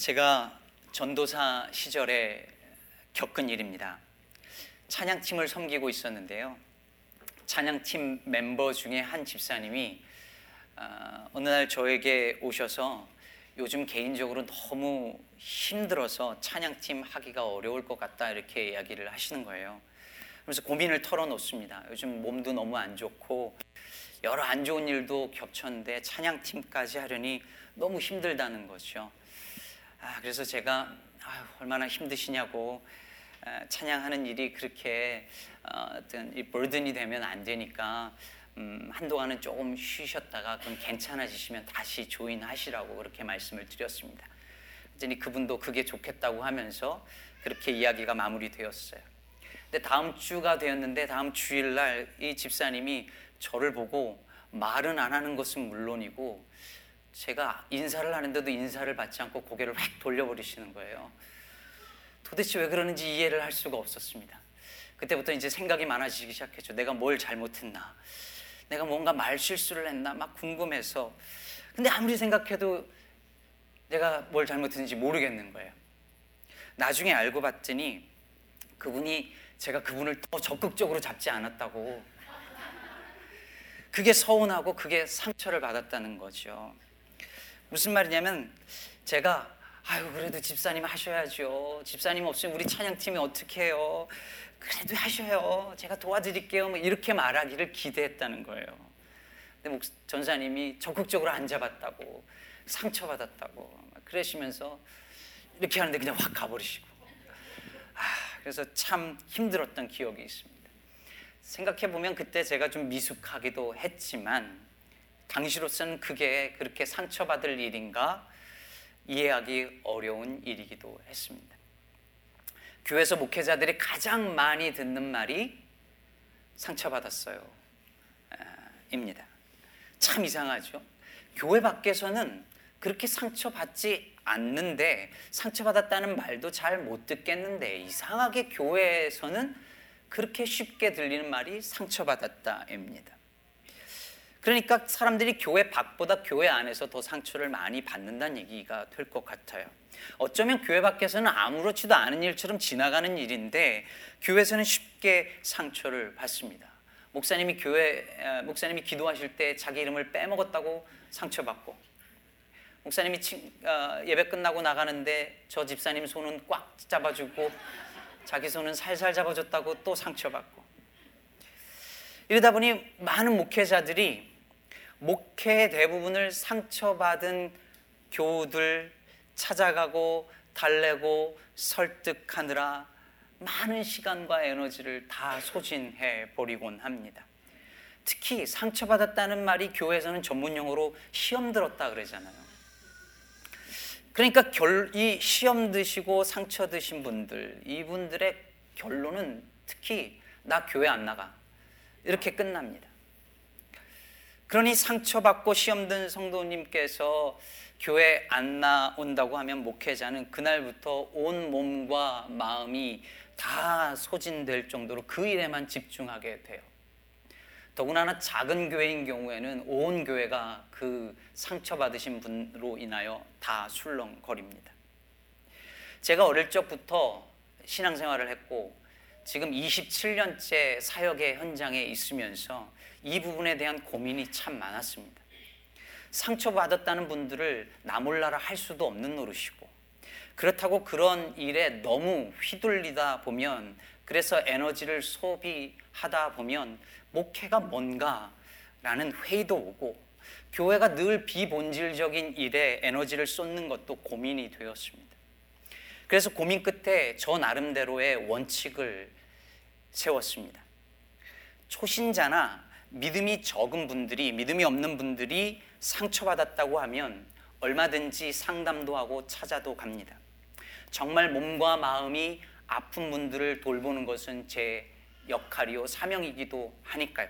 제가 전도사 시절에 겪은 일입니다. 찬양팀을 섬기고 있었는데요. 찬양팀 멤버 중에 한 집사님이 어, 어느 날 저에게 오셔서 요즘 개인적으로 너무 힘들어서 찬양팀 하기가 어려울 것 같다 이렇게 이야기를 하시는 거예요. 그래서 고민을 털어놓습니다. 요즘 몸도 너무 안 좋고 여러 안 좋은 일도 겹쳤는데 찬양팀까지 하려니 너무 힘들다는 거죠. 아, 그래서 제가 아유, 얼마나 힘드시냐고 아, 찬양하는 일이 그렇게 어, 어떤 이 burden이 되면 안 되니까 음, 한동안은 조금 쉬셨다가 그럼 괜찮아지시면 다시 조인하시라고 그렇게 말씀을 드렸습니다. 그랬더니 그분도 그게 좋겠다고 하면서 그렇게 이야기가 마무리되었어요. 근데 다음 주가 되었는데 다음 주일날 이 집사님이 저를 보고 말은 안 하는 것은 물론이고 제가 인사를 하는데도 인사를 받지 않고 고개를 획 돌려버리시는 거예요. 도대체 왜 그러는지 이해를 할 수가 없었습니다. 그때부터 이제 생각이 많아지기 시작했죠. 내가 뭘 잘못했나? 내가 뭔가 말 실수를 했나? 막 궁금해서. 근데 아무리 생각해도 내가 뭘 잘못했는지 모르겠는 거예요. 나중에 알고 봤더니 그분이 제가 그분을 더 적극적으로 잡지 않았다고. 그게 서운하고 그게 상처를 받았다는 거죠. 무슨 말이냐면 제가 아유 그래도 집사님 하셔야죠. 집사님 없으면 우리 찬양팀이 어떻게 해요? 그래도 하셔요. 제가 도와드릴게요. 뭐 이렇게 말하기를 기대했다는 거예요. 근데 목 전사님이 적극적으로 안 잡았다고 상처받았다고 그러시면서 이렇게 하는데 그냥 확 가버리시고 아 그래서 참 힘들었던 기억이 있습니다. 생각해 보면 그때 제가 좀 미숙하기도 했지만 당시로서는 그게 그렇게 상처받을 일인가 이해하기 어려운 일이기도 했습니다. 교회에서 목회자들이 가장 많이 듣는 말이 상처받았어요. 입니다. 참 이상하죠. 교회 밖에서는 그렇게 상처받지 않는데 상처받았다는 말도 잘 못 듣겠는데 이상하게 교회에서는 그렇게 쉽게 들리는 말이 상처받았다입니다. 그러니까 사람들이 교회 밖보다 교회 안에서 더 상처를 많이 받는다는 얘기가 될 것 같아요. 어쩌면 교회 밖에서는 아무렇지도 않은 일처럼 지나가는 일인데 교회에서는 쉽게 상처를 받습니다. 목사님이 교회 목사님이 기도하실 때 자기 이름을 빼먹었다고 상처받고 목사님이 어, 예배 끝나고 나가는데 저 집사님 손은 꽉 잡아주고 자기 손은 살살 잡아줬다고 또 상처받고 이러다 보니 많은 목회자들이 목회의 대부분을 상처받은 교우들 찾아가고 달래고 설득하느라 많은 시간과 에너지를 다 소진해 버리곤 합니다. 특히 상처받았다는 말이 교회에서는 전문 용어로 시험 들었다 그러잖아요. 그러니까 결, 이 시험 드시고 상처 드신 분들, 이분들의 결론은 특히 나 교회 안 나가. 이렇게 끝납니다. 그러니 상처받고 시험 든 성도님께서 교회 안 나온다고 하면 목회자는 그날부터 온 몸과 마음이 다 소진될 정도로 그 일에만 집중하게 돼요. 더구나 작은 교회인 경우에는 온 교회가 그 상처받으신 분으로 인하여 다 술렁거립니다. 제가 어릴 적부터 신앙생활을 했고 지금 27년째 사역의 현장에 있으면서 이 부분에 대한 고민이 참 많았습니다. 상처받았다는 분들을 나 몰라라 할 수도 없는 노릇이고 그렇다고 그런 일에 너무 휘둘리다 보면 그래서 에너지를 소비하다 보면 목회가 뭔가라는 회의도 오고 교회가 늘 비본질적인 일에 에너지를 쏟는 것도 고민이 되었습니다. 그래서 고민 끝에 저 나름대로의 원칙을 세웠습니다. 초신자나 믿음이 적은 분들이, 믿음이 없는 분들이 상처받았다고 하면 얼마든지 상담도 하고 찾아도 갑니다. 정말 몸과 마음이 아픈 분들을 돌보는 것은 제 역할이요, 사명이기도 하니까요.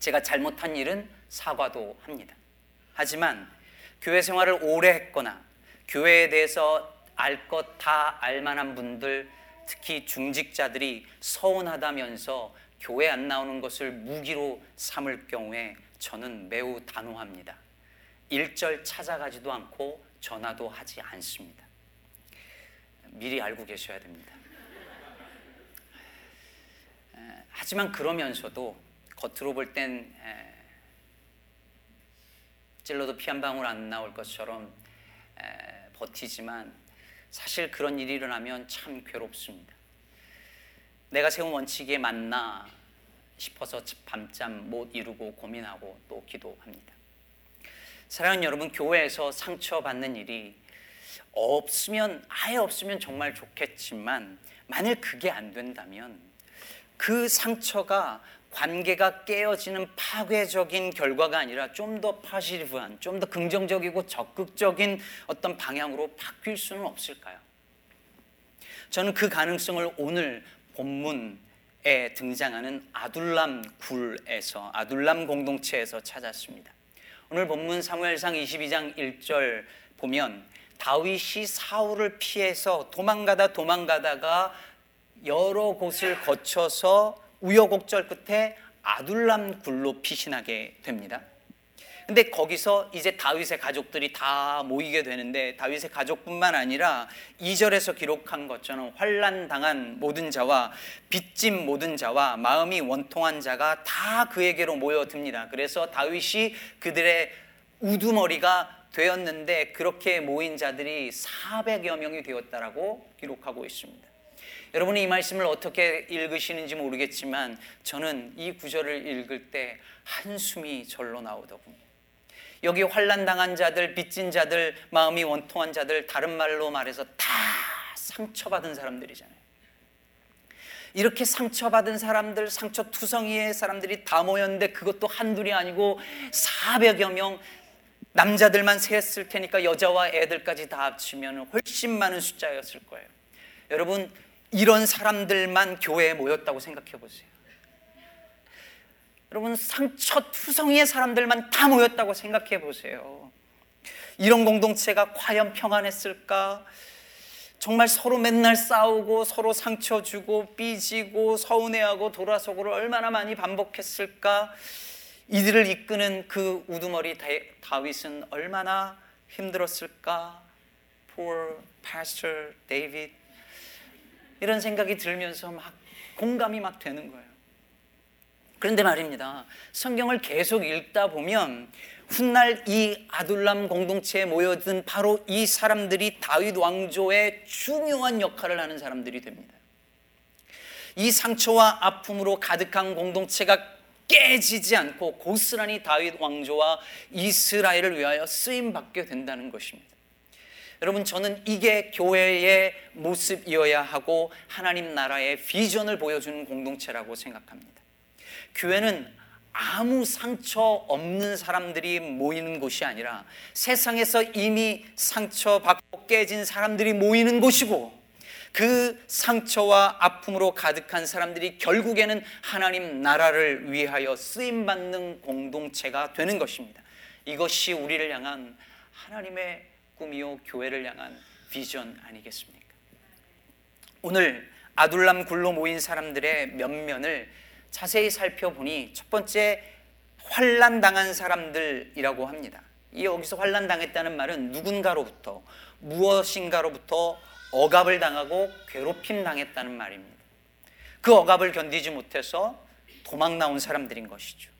제가 잘못한 일은 사과도 합니다. 하지만 교회 생활을 오래 했거나 교회에 대해서 알 것 다 알만한 분들, 특히 중직자들이 서운하다면서 교회 안 나오는 것을 무기로 삼을 경우에 저는 매우 단호합니다. 일절 찾아가지도 않고 전화도 하지 않습니다. 미리 알고 계셔야 됩니다. 하지만 그러면서도 겉으로 볼 땐 찔러도 피 한 방울 안 나올 것처럼 버티지만 사실 그런 일이 일어나면 참 괴롭습니다. 내가 세운 원칙에 맞나 싶어서 밤잠 못 이루고 고민하고 또 기도합니다. 사랑하는 여러분, 교회에서 상처받는 일이 없으면 아예 없으면 정말 좋겠지만 만일 그게 안 된다면 그 상처가 관계가 깨어지는 파괴적인 결과가 아니라 좀 더 파시티브한, 좀 더 긍정적이고 적극적인 어떤 방향으로 바뀔 수는 없을까요? 저는 그 가능성을 오늘 본문에 등장하는 아둘람 굴에서 아둘람 공동체에서 찾았습니다. 오늘 본문 사무엘상 22장 1절 보면 다윗이 사울을 피해서 도망가다 도망가다가 여러 곳을 거쳐서 우여곡절 끝에 아둘람 굴로 피신하게 됩니다. 근데 거기서 이제 다윗의 가족들이 다 모이게 되는데 다윗의 가족뿐만 아니라 2절에서 기록한 것처럼 환란 당한 모든 자와 빚진 모든 자와 마음이 원통한 자가 다 그에게로 모여듭니다. 그래서 다윗이 그들의 우두머리가 되었는데 그렇게 모인 자들이 400여 명이 되었다라고 기록하고 있습니다. 여러분이 이 말씀을 어떻게 읽으시는지 모르겠지만 저는 이 구절을 읽을 때 한숨이 절로 나오더군요. 여기 환란 당한 자들, 빚진 자들, 마음이 원통한 자들, 다른 말로 말해서 다 상처받은 사람들이잖아요. 이렇게 상처받은 사람들, 상처 투성이의 사람들이 다 모였는데 그것도 한둘이 아니고 400여 명 남자들만 셌을 테니까 여자와 애들까지 다 합치면 훨씬 많은 숫자였을 거예요. 여러분, 이런 사람들만 교회에 모였다고 생각해 보세요. 여러분 상처 투성이의 사람들만 다 모였다고 생각해 보세요. 이런 공동체가 과연 평안했을까? 정말 서로 맨날 싸우고 서로 상처 주고 삐지고 서운해하고 돌아서고를 얼마나 많이 반복했을까? 이들을 이끄는 그 우두머리 다윗은 얼마나 힘들었을까? Poor Pastor David 이런 생각이 들면서 막 공감이 막 되는 거예요. 그런데 말입니다. 성경을 계속 읽다 보면 훗날 이 아둘람 공동체에 모여든 바로 이 사람들이 다윗 왕조의 중요한 역할을 하는 사람들이 됩니다. 이 상처와 아픔으로 가득한 공동체가 깨지지 않고 고스란히 다윗 왕조와 이스라엘을 위하여 쓰임 받게 된다는 것입니다. 여러분 저는 이게 교회의 모습이어야 하고 하나님 나라의 비전을 보여주는 공동체라고 생각합니다. 교회는 아무 상처 없는 사람들이 모이는 곳이 아니라 세상에서 이미 상처받고 깨진 사람들이 모이는 곳이고 그 상처와 아픔으로 가득한 사람들이 결국에는 하나님 나라를 위하여 쓰임받는 공동체가 되는 것입니다. 이것이 우리를 향한 하나님의 꿈이요 교회를 향한 비전 아니겠습니까? 오늘 아둘람 굴로 모인 사람들의 면면을 자세히 살펴보니 첫 번째 환란 당한 사람들이라고 합니다. 이 여기서 환란 당했다는 말은 누군가로부터 무엇인가로부터 억압을 당하고 괴롭힘 당했다는 말입니다. 그 억압을 견디지 못해서 도망 나온 사람들인 것이죠.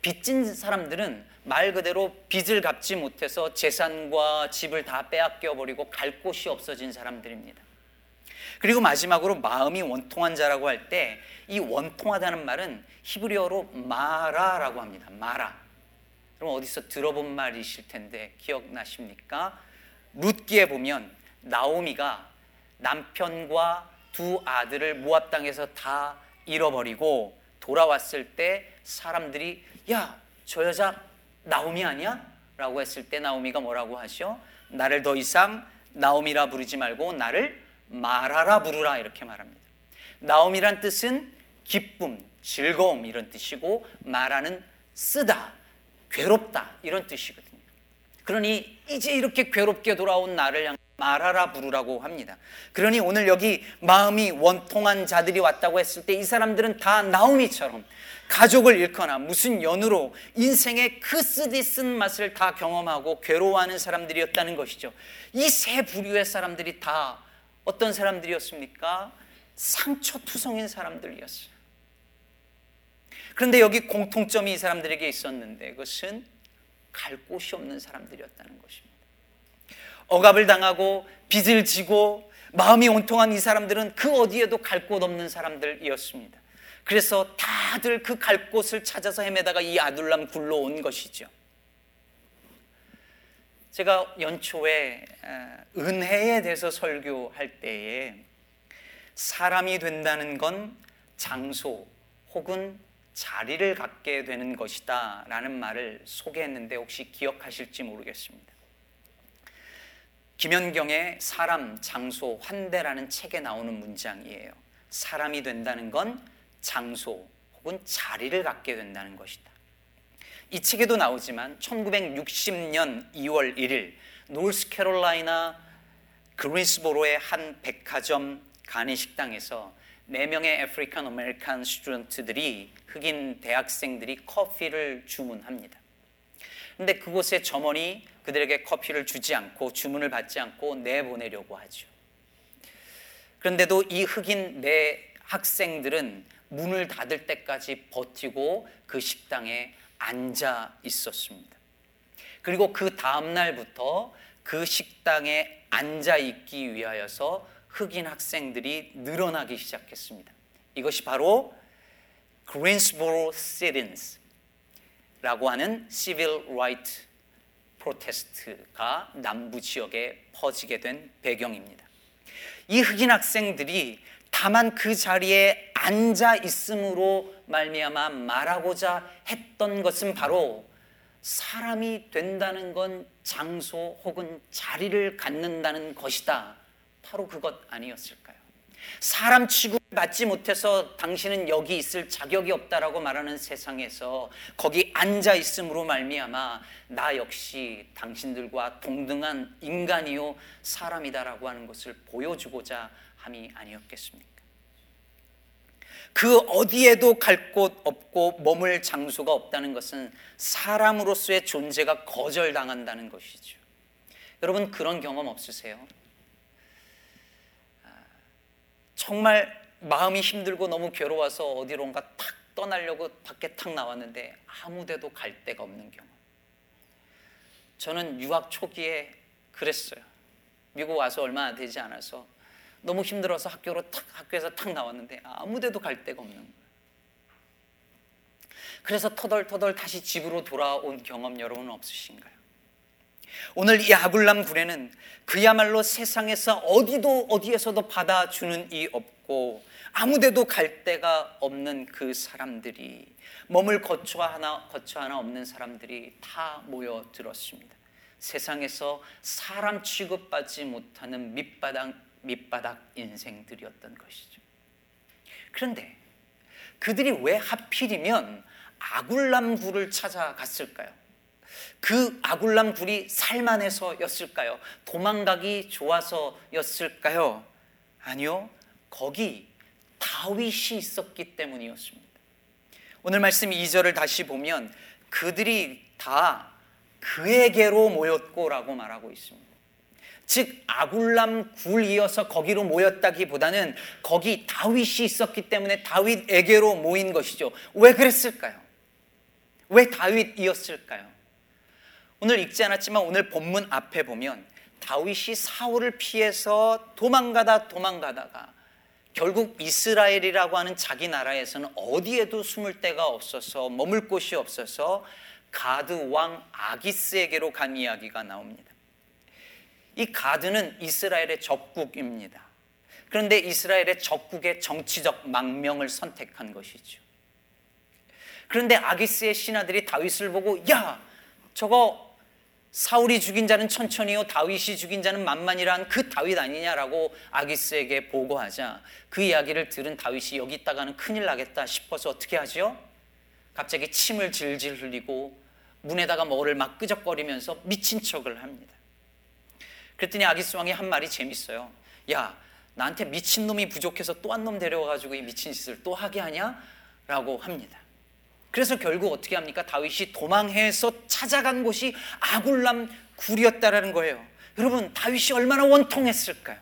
빚진 사람들은 말 그대로 빚을 갚지 못해서 재산과 집을 다 빼앗겨 버리고 갈 곳이 없어진 사람들입니다. 그리고 마지막으로 마음이 원통한 자라고 할 때 이 원통하다는 말은 히브리어로 마라라고 합니다. 마라. 그럼 어디서 들어본 말이실 텐데 기억나십니까? 룻기에 보면 나오미가 남편과 두 아들을 모압 땅에서 다 잃어버리고 돌아왔을 때 사람들이 야, 저 여자 나오미 아니야? 라고 했을 때 나오미가 뭐라고 하죠? 나를 더 이상 나오미라 부르지 말고 나를 마라라 부르라 이렇게 말합니다. 나옴이란 뜻은 기쁨, 즐거움 이런 뜻이고 마라는 쓰다, 괴롭다 이런 뜻이거든요. 그러니 이제 이렇게 괴롭게 돌아온 나를 향 말하라 부르라고 합니다. 그러니 오늘 여기 마음이 원통한 자들이 왔다고 했을 때 이 사람들은 다 나오미처럼 가족을 잃거나 무슨 연으로 인생의 그 쓰디 쓴 맛을 다 경험하고 괴로워하는 사람들이었다는 것이죠. 이 세 부류의 사람들이 다 어떤 사람들이었습니까? 상처투성인 사람들이었어요. 그런데 여기 공통점이 이 사람들에게 있었는데 그것은 갈 곳이 없는 사람들이었다는 것입니다. 억압을 당하고 빚을 지고 마음이 온통한 이 사람들은 그 어디에도 갈 곳 없는 사람들이었습니다. 그래서 다들 그 갈 곳을 찾아서 헤매다가 이 아둘람 굴러 온 것이죠. 제가 연초에 은혜에 대해서 설교할 때에 사람이 된다는 건 장소 혹은 자리를 갖게 되는 것이다 라는 말을 소개했는데 혹시 기억하실지 모르겠습니다. 김연경의 사람, 장소, 환대라는 책에 나오는 문장이에요. 사람이 된다는 건 장소 혹은 자리를 갖게 된다는 것이다. 이 책에도 나오지만 1960년 2월 1일 노스캐롤라이나 그린스보로의 한 백화점 간이식당에서 4명의 African American student들이 흑인 대학생들이 커피를 주문합니다. 근데 그곳의 점원이 그들에게 커피를 주지 않고 주문을 받지 않고 내보내려고 하죠. 그런데도 이 흑인 네 학생들은 문을 닫을 때까지 버티고 그 식당에 앉아 있었습니다. 그리고 그 다음 날부터 그 식당에 앉아 있기 위하여서 흑인 학생들이 늘어나기 시작했습니다. 이것이 바로 Greensboro Sit-ins 라고 하는 Civil Right 프로테스트가 남부 지역에 퍼지게 된 배경입니다. 이 흑인 학생들이 다만 그 자리에 앉아 있음으로 말미암아 말하고자 했던 것은 바로 사람이 된다는 건 장소 혹은 자리를 갖는다는 것이다. 바로 그것 아니었을까요? 사람 취급을 받지 못해서 당신은 여기 있을 자격이 없다라고 말하는 세상에서 거기 앉아 있음으로 말미암아 나 역시 당신들과 동등한 인간이요 사람이다라고 하는 것을 보여주고자 함이 아니었겠습니까? 그 어디에도 갈 곳 없고 머물 장소가 없다는 것은 사람으로서의 존재가 거절당한다는 것이죠. 여러분 그런 경험 없으세요? 정말 마음이 힘들고 너무 괴로워서 어디론가 탁 떠나려고 밖에 탁 나왔는데 아무 데도 갈 데가 없는 경험. 저는 유학 초기에 그랬어요. 미국 와서 얼마 되지 않아서 너무 힘들어서 학교로 탁 학교에서 탁 나왔는데 아무데도 갈 데가 없는 거예요. 그래서 터덜터덜 다시 집으로 돌아온 경험 여러분 없으신가요? 오늘 이 아굴람 굴에는 그야말로 세상에서 어디도 어디에서도 받아주는 이 없고 아무데도 갈 데가 없는 그 사람들이 몸을 거처 하나 거처 하나 없는 사람들이 다 모여들었습니다. 세상에서 사람 취급받지 못하는 밑바닥 밑바닥 인생들이었던 것이죠. 그런데 그들이 왜 하필이면 아굴람 굴을 찾아갔을까요? 그 아굴람 굴이 살만해서였을까요? 도망가기 좋아서였을까요? 아니요. 거기 다윗이 있었기 때문이었습니다. 오늘 말씀 2절을 다시 보면 그들이 다 그에게로 모였고라고 말하고 있습니다. 즉 아굴람 굴이어서 거기로 모였다기보다는 거기 다윗이 있었기 때문에 다윗에게로 모인 것이죠. 왜 그랬을까요? 왜 다윗이었을까요? 오늘 읽지 않았지만 오늘 본문 앞에 보면 다윗이 사울을 피해서 도망가다 도망가다가 결국 이스라엘이라고 하는 자기 나라에서는 어디에도 숨을 데가 없어서 머물 곳이 없어서 가드 왕 아기스에게로 간 이야기가 나옵니다. 이 가드는 이스라엘의 적국입니다. 그런데 이스라엘의 적국의 정치적 망명을 선택한 것이죠. 그런데 아기스의 신하들이 다윗을 보고 야 저거 사울이 죽인 자는 천천히요 다윗이 죽인 자는 만만이란 그 다윗 아니냐라고 아기스에게 보고하자 그 이야기를 들은 다윗이 여기 있다가는 큰일 나겠다 싶어서 어떻게 하죠? 갑자기 침을 질질 흘리고 문에다가 뭐를 막 끄적거리면서 미친 척을 합니다. 그랬더니 아기스 왕이 한 말이 재밌어요. 야 나한테 미친 놈이 부족해서 또 한 놈 데려와가지고 이 미친 짓을 또 하게 하냐? 라고 합니다. 그래서 결국 어떻게 합니까? 다윗이 도망해서 찾아간 곳이 아굴람 굴이었다라는 거예요. 여러분, 다윗이 얼마나 원통했을까요?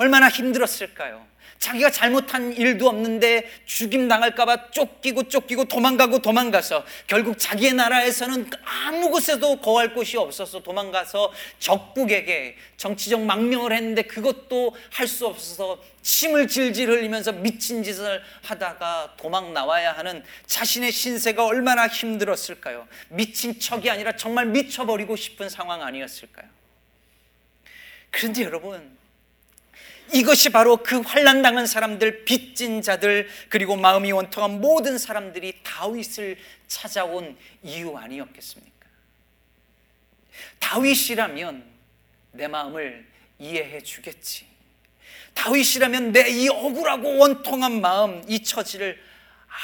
얼마나 힘들었을까요? 자기가 잘못한 일도 없는데 죽임 당할까봐 쫓기고 쫓기고 도망가고 도망가서 결국 자기의 나라에서는 아무 곳에도 거할 곳이 없어서 도망가서 적국에게 정치적 망명을 했는데 그것도 할 수 없어서 침을 질질 흘리면서 미친 짓을 하다가 도망 나와야 하는 자신의 신세가 얼마나 힘들었을까요? 미친 척이 아니라 정말 미쳐버리고 싶은 상황 아니었을까요? 그런데 여러분 이것이 바로 그 환란 당한 사람들, 빚진 자들, 그리고 마음이 원통한 모든 사람들이 다윗을 찾아온 이유 아니었겠습니까? 다윗이라면 내 마음을 이해해 주겠지. 다윗이라면 내 이 억울하고 원통한 마음, 이 처지를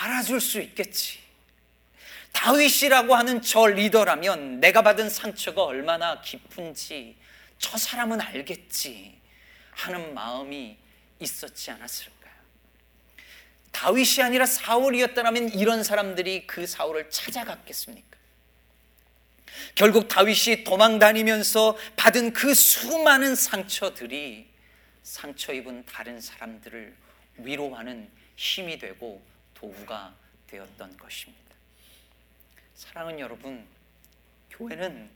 알아줄 수 있겠지. 다윗이라고 하는 저 리더라면 내가 받은 상처가 얼마나 깊은지 저 사람은 알겠지. 하는 마음이 있었지 않았을까요? 다윗이 아니라 사울이었다면 이런 사람들이 그 사울을 찾아갔겠습니까? 결국 다윗이 도망 다니면서 받은 그 수많은 상처들이 상처 입은 다른 사람들을 위로하는 힘이 되고 도구가 되었던 것입니다. 사랑은 여러분, 교회는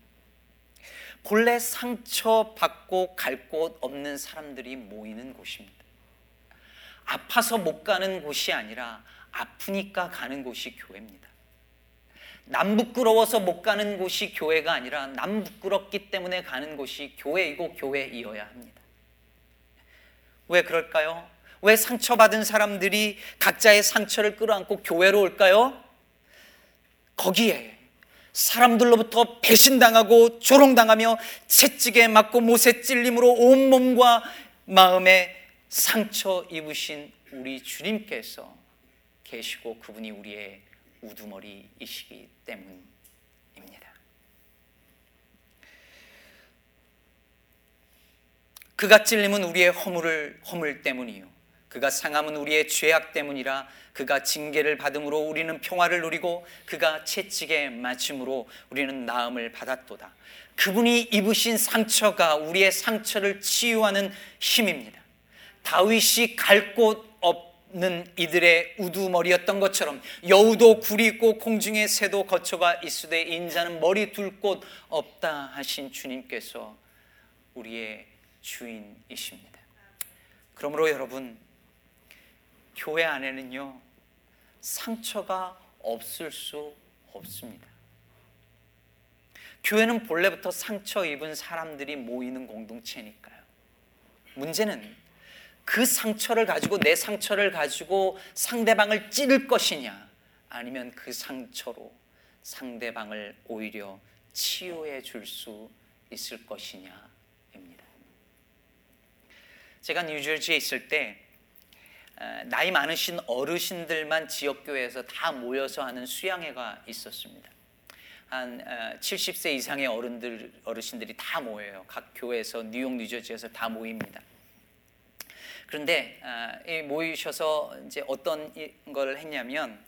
본래 상처받고 갈 곳 없는 사람들이 모이는 곳입니다. 아파서 못 가는 곳이 아니라 아프니까 가는 곳이 교회입니다. 남 부끄러워서 못 가는 곳이 교회가 아니라 남 부끄럽기 때문에 가는 곳이 교회이고 교회이어야 합니다. 왜 그럴까요? 왜 상처받은 사람들이 각자의 상처를 끌어안고 교회로 올까요? 거기에 사람들로부터 배신당하고 조롱당하며 채찍에 맞고 못에 찔림으로 온몸과 마음에 상처 입으신 우리 주님께서 계시고 그분이 우리의 우두머리이시기 때문입니다. 그가 찔림은 우리의 허물을 허물 때문이요. 그가 상함은 우리의 죄악 때문이라 그가 징계를 받음으로 우리는 평화를 누리고 그가 채찍에 맞음으로 우리는 나음을 받았도다. 그분이 입으신 상처가 우리의 상처를 치유하는 힘입니다. 다윗이 갈 곳 없는 이들의 우두머리였던 것처럼 여우도 굴이 있고 공중에 새도 거처가 있으되 인자는 머리 둘 곳 없다 하신 주님께서 우리의 주인이십니다. 그러므로 여러분 교회 안에는요, 상처가 없을 수 없습니다. 교회는 본래부터 상처 입은 사람들이 모이는 공동체니까요. 문제는 그 상처를 가지고 내 상처를 가지고 상대방을 찌를 것이냐, 아니면 그 상처로 상대방을 오히려 치유해 줄 수 있을 것이냐입니다. 제가 뉴저지에 있을 때 나이 많으신 어르신들만 지역교회에서 다 모여서 하는 수양회가 있었습니다. 한 70세 이상의 어른들 어르신들이 다 모여요. 각 교회에서 뉴욕, 뉴저지에서 다 모입니다. 그런데 모이셔서 이제 어떤 걸 했냐면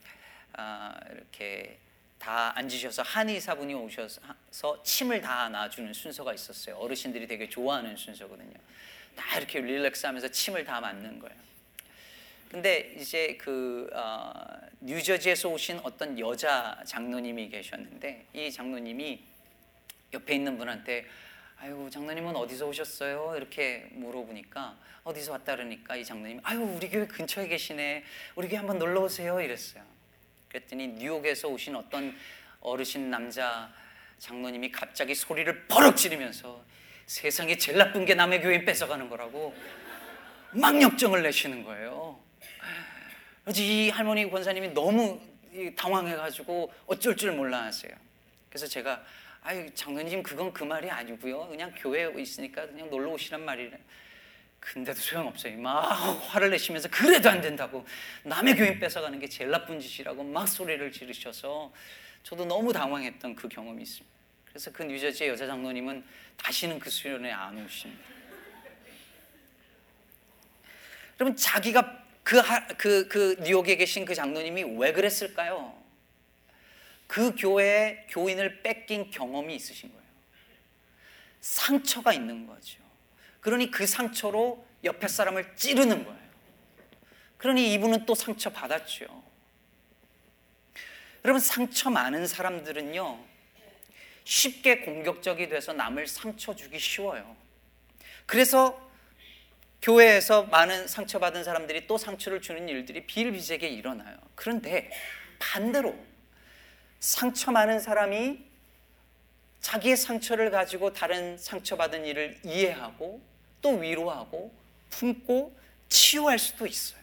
이렇게 다 앉으셔서 한의사분이 오셔서 침을 다 놔주는 순서가 있었어요. 어르신들이 되게 좋아하는 순서거든요. 다 이렇게 릴렉스하면서 침을 다 맞는 거예요. 근데 이제 그 어, 뉴저지에서 오신 어떤 여자 장로님이 계셨는데 이 장로님이 옆에 있는 분한테 아유 장로님은 어디서 오셨어요? 이렇게 물어보니까 어디서 왔다 그러니까 이 장로님이 아유 우리 교회 근처에 계시네 우리 교회 한번 놀러 오세요 이랬어요. 그랬더니 뉴욕에서 오신 어떤 어르신 남자 장로님이 갑자기 소리를 버럭 지르면서 세상에 제일 나쁜 게 남의 교인 뺏어가는 거라고 막 역정을 내시는 거예요. 그래서 이 할머니 권사님이 너무 당황해가지고 어쩔 줄 몰라 하세요. 그래서 제가 아유 장로님 그건 그 말이 아니고요. 그냥 교회에 있으니까 그냥 놀러 오시란 말이래. 근데도 소용없어요. 막 화를 내시면서 그래도 안 된다고 남의 교인 뺏어가는 게 제일 나쁜 짓이라고 막 소리를 지르셔서 저도 너무 당황했던 그 경험이 있습니다. 그래서 그 뉴저지의 여자 장로님은 다시는 그 수련회 안 오십니다. 여러분 자기가 그, 그, 그 뉴욕에 계신 그 장로님이 왜 그랬을까요? 그 교회에 교인을 뺏긴 경험이 있으신 거예요. 상처가 있는 거죠. 그러니 그 상처로 옆에 사람을 찌르는 거예요. 그러니 이분은 또 상처 받았죠. 여러분 상처 많은 사람들은요 쉽게 공격적이 돼서 남을 상처 주기 쉬워요. 그래서 교회에서 많은 상처받은 사람들이 또 상처를 주는 일들이 비일비재하게 일어나요. 그런데 반대로 상처 많은 사람이 자기의 상처를 가지고 다른 상처받은 일을 이해하고 또 위로하고 품고 치유할 수도 있어요.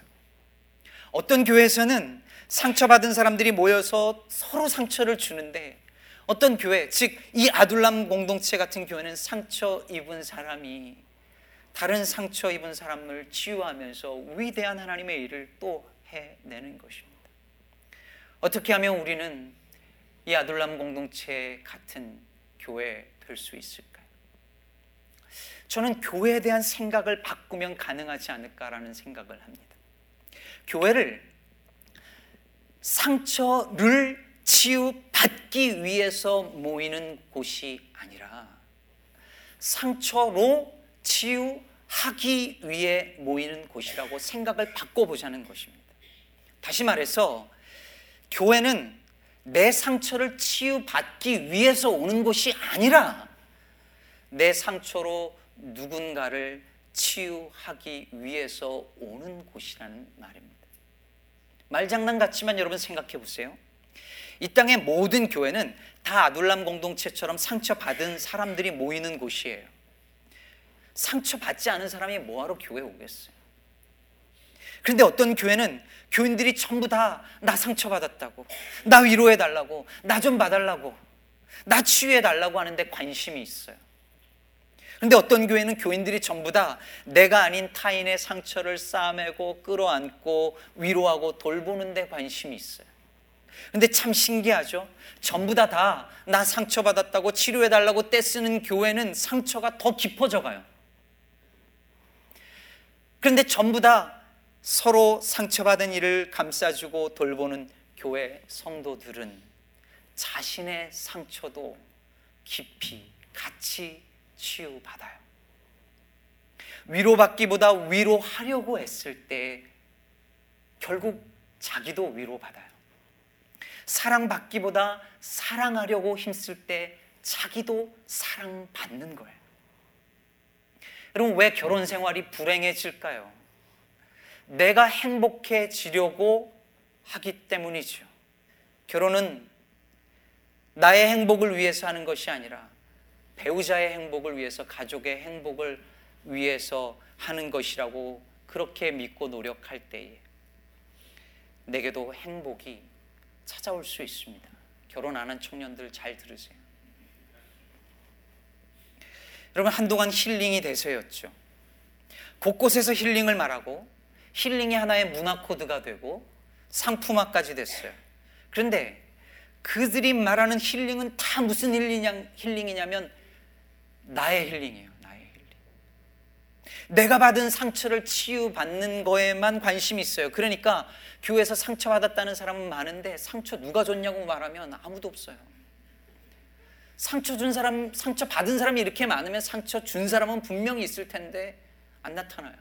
어떤 교회에서는 상처받은 사람들이 모여서 서로 상처를 주는데 어떤 교회, 즉 이 아둘람 공동체 같은 교회는 상처 입은 사람이 다른 상처 입은 사람을 치유하면서 위대한 하나님의 일을 또 해내는 것입니다. 어떻게 하면 우리는 이 아둘람 공동체 같은 교회 될 수 있을까요? 저는 교회에 대한 생각을 바꾸면 가능하지 않을까라는 생각을 합니다. 교회를 상처를 치유받기 위해서 모이는 곳이 아니라 상처로 치유 하기 위해 모이는 곳이라고 생각을 바꿔보자는 것입니다. 다시 말해서 교회는 내 상처를 치유받기 위해서 오는 곳이 아니라 내 상처로 누군가를 치유하기 위해서 오는 곳이라는 말입니다. 말장난 같지만 여러분 생각해 보세요. 이 땅의 모든 교회는 다 아둘람 공동체처럼 상처받은 사람들이 모이는 곳이에요. 상처받지 않은 사람이 뭐하러 교회 오겠어요? 그런데 어떤 교회는 교인들이 전부 다 나 상처받았다고, 나 위로해달라고, 나 좀 봐달라고, 나 치유해달라고 하는데 관심이 있어요. 그런데 어떤 교회는 교인들이 전부 다 내가 아닌 타인의 상처를 싸매고 끌어안고 위로하고 돌보는 데 관심이 있어요. 근데 참 신기하죠? 전부 다 다 나 상처받았다고 치료해달라고 떼쓰는 교회는 상처가 더 깊어져 가요. 그런데 전부 다 서로 상처받은 일을 감싸주고 돌보는 교회 성도들은 자신의 상처도 깊이 같이 치유받아요. 위로받기보다 위로하려고 했을 때 결국 자기도 위로받아요. 사랑받기보다 사랑하려고 힘쓸 때 자기도 사랑받는 거예요. 여러분, 왜 결혼 생활이 불행해질까요? 내가 행복해지려고 하기 때문이죠. 결혼은 나의 행복을 위해서 하는 것이 아니라 배우자의 행복을 위해서, 가족의 행복을 위해서 하는 것이라고 그렇게 믿고 노력할 때에 내게도 행복이 찾아올 수 있습니다. 결혼 안 한 청년들 잘 들으세요. 여러분 한동안 힐링이 대세였죠. 곳곳에서 힐링을 말하고 힐링이 하나의 문화 코드가 되고 상품화까지 됐어요. 그런데 그들이 말하는 힐링은 다 무슨 힐링이냐면 나의 힐링이에요. 나의 힐링. 내가 받은 상처를 치유받는 거에만 관심이 있어요. 그러니까 교회에서 상처 받았다는 사람은 많은데 상처 누가 줬냐고 말하면 아무도 없어요. 상처 준 사람, 상처 받은 사람이 이렇게 많으면 상처 준 사람은 분명히 있을 텐데 안 나타나요.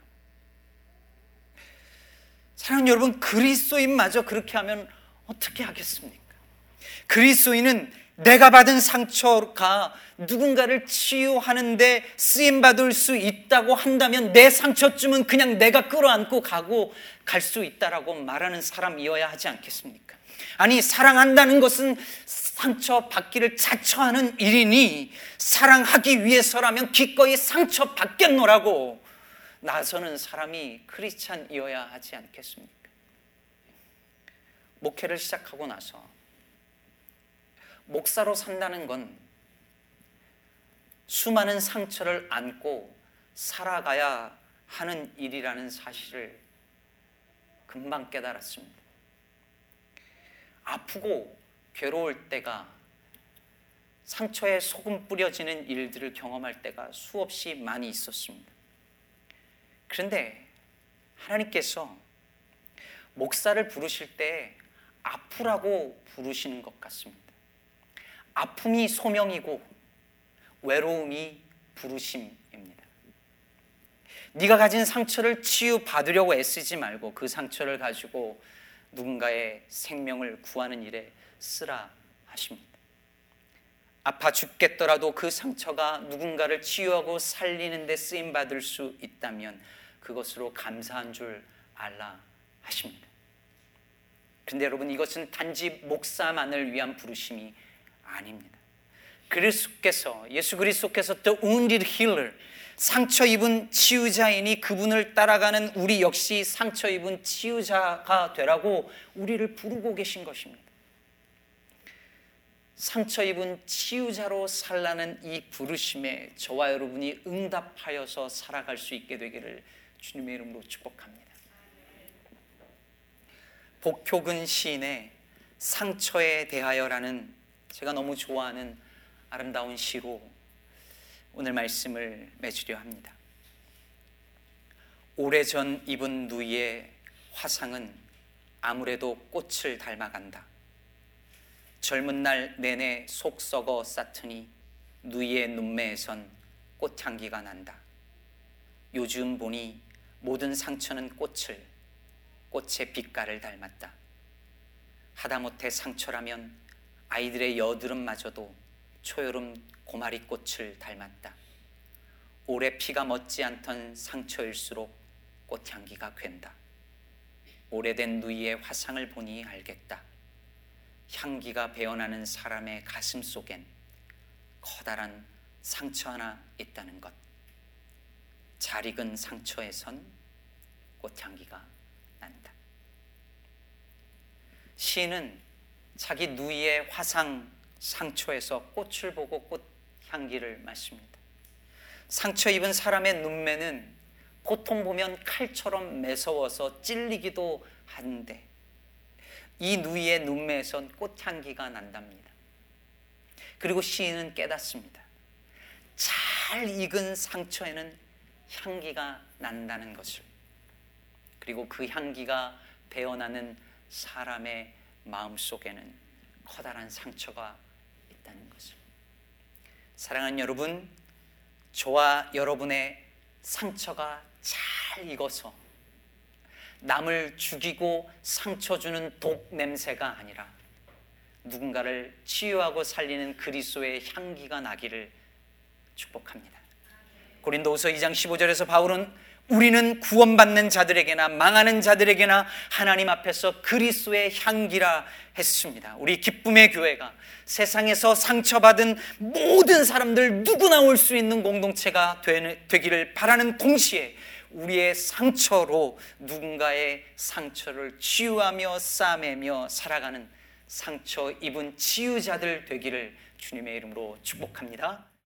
사랑하는 여러분, 그리스도인마저 그렇게 하면 어떻게 하겠습니까? 그리스도인은 내가 받은 상처가 누군가를 치유하는데 쓰임 받을 수 있다고 한다면 내 상처쯤은 그냥 내가 끌어안고 가고 갈 수 있다라고 말하는 사람이어야 하지 않겠습니까? 아니 사랑한다는 것은 상처 받기를 자처하는 일이니 사랑하기 위해서라면 기꺼이 상처 받겠노라고 나서는 사람이 크리스찬이어야 하지 않겠습니까? 목회를 시작하고 나서 목사로 산다는 건 수많은 상처를 안고 살아가야 하는 일이라는 사실을 금방 깨달았습니다. 아프고 괴로울 때가 상처에 소금 뿌려지는 일들을 경험할 때가 수없이 많이 있었습니다. 그런데 하나님께서 목사를 부르실 때 아프라고 부르시는 것 같습니다. 아픔이 소명이고 외로움이 부르심입니다. 네가 가진 상처를 치유 받으려고 애쓰지 말고 그 상처를 가지고 누군가의 생명을 구하는 일에 쓰라 하십니다. 아파 죽겠더라도 그 상처가 누군가를 치유하고 살리는 데 쓰임 받을 수 있다면 그것으로 감사한 줄 알라 하십니다. 근데 여러분 이것은 단지 목사만을 위한 부르심이 아닙니다. 그리스도께서 예수 그리스도께서 the wounded healer 상처 입은 치유자이니 그분을 따라가는 우리 역시 상처 입은 치유자가 되라고 우리를 부르고 계신 것입니다. 상처 입은 치유자로 살라는 이 부르심에 저와 여러분이 응답하여서 살아갈 수 있게 되기를 주님의 이름으로 축복합니다. 복효근 시인의 상처에 대하여라는 제가 너무 좋아하는 아름다운 시로 오늘 말씀을 맺으려 합니다. 오래전 입은 누이의 화상은 아무래도 꽃을 닮아간다. 젊은 날 내내 속 썩어 쌓더니 누이의 눈매에선 꽃향기가 난다. 요즘 보니 모든 상처는 꽃을 꽃의 빛깔을 닮았다. 하다못해 상처라면 아이들의 여드름마저도 초여름 고마리 꽃을 닮았다. 오래 피가 멎지 않던 상처일수록 꽃향기가 괜다. 오래된 누이의 화상을 보니 알겠다. 향기가 배어나는 사람의 가슴 속엔 커다란 상처 하나 있다는 것. 잘 익은 상처에선 꽃향기가 난다. 시인은 자기 누이의 화상 상처에서 꽃을 보고 꽃 향기를 맡습니다. 상처 입은 사람의 눈매는 보통 보면 칼처럼 매서워서 찔리기도 한데 이 누이의 눈매에선 꽃향기가 난답니다. 그리고 시인은 깨닫습니다. 잘 익은 상처에는 향기가 난다는 것을. 그리고 그 향기가 배어나는 사람의 마음 속에는 커다란 상처가 있다는 것을. 사랑하는 여러분, 저와 여러분의 상처가 잘 익어서 남을 죽이고 상처 주는 독 냄새가 아니라 누군가를 치유하고 살리는 그리스도의 향기가 나기를 축복합니다. 고린도후서 2장 15절에서 바울은 우리는 구원받는 자들에게나 망하는 자들에게나 하나님 앞에서 그리스도의 향기라 했습니다. 우리 기쁨의 교회가 세상에서 상처받은 모든 사람들 누구나 올 수 있는 공동체가 되기를 바라는 동시에 우리의 상처로 누군가의 상처를 치유하며 싸매며 살아가는 상처 입은 치유자들 되기를 주님의 이름으로 축복합니다.